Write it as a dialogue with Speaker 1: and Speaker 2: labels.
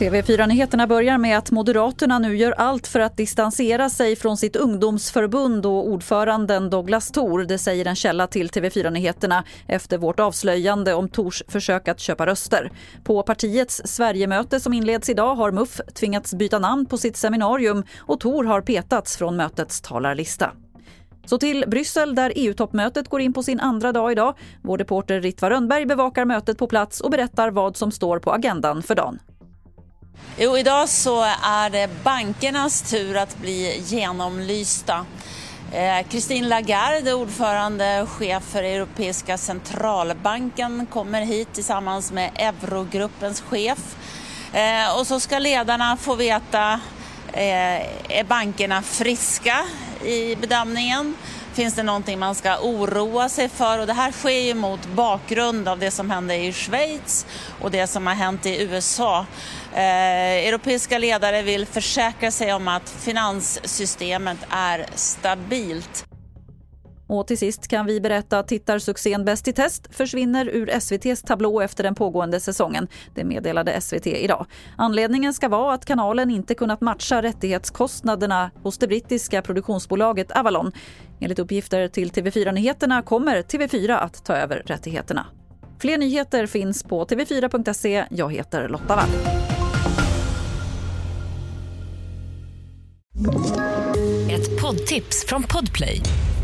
Speaker 1: TV4-nyheterna börjar med att Moderaterna nu gör allt för att distansera sig från sitt ungdomsförbund och ordföranden Douglas Thor. Det säger en källa till TV4-nyheterna efter vårt avslöjande om Tors försök att köpa röster. På partiets Sverigemöte som inleds idag har MUF tvingats byta namn på sitt seminarium och Thor har petats från mötets talarlista. Så till Bryssel där EU-toppmötet går in på sin andra dag idag. Vår reporter Ritva Rönnberg bevakar mötet på plats och berättar vad som står på agendan för dagen.
Speaker 2: Jo, idag så är det bankernas tur att bli genomlysta. Eh, Christine Lagarde, ordförande och chef för Europeiska centralbanken, kommer hit tillsammans med Eurogruppens chef. Eh, och så ska ledarna få veta, eh, är bankerna friska i bedömningen? Finns det någonting man ska oroa sig för? Och det här sker ju mot bakgrund av det som hände i Schweiz och det som har hänt i USA. Eh, europeiska ledare vill försäkra sig om att finanssystemet är stabilt.
Speaker 1: Och till sist kan vi berätta att tittarsuccén Bäst i test försvinner ur SVTs tablå efter den pågående säsongen. Det meddelade SVT idag. Anledningen ska vara att kanalen inte kunnat matcha rättighetskostnaderna hos det brittiska produktionsbolaget Avalon. Enligt uppgifter till TV4 Nyheterna kommer TV4 att ta över rättigheterna. Fler nyheter finns på tv4.se. Jag heter Lotta Wall.
Speaker 3: Ett poddtips från Podplay.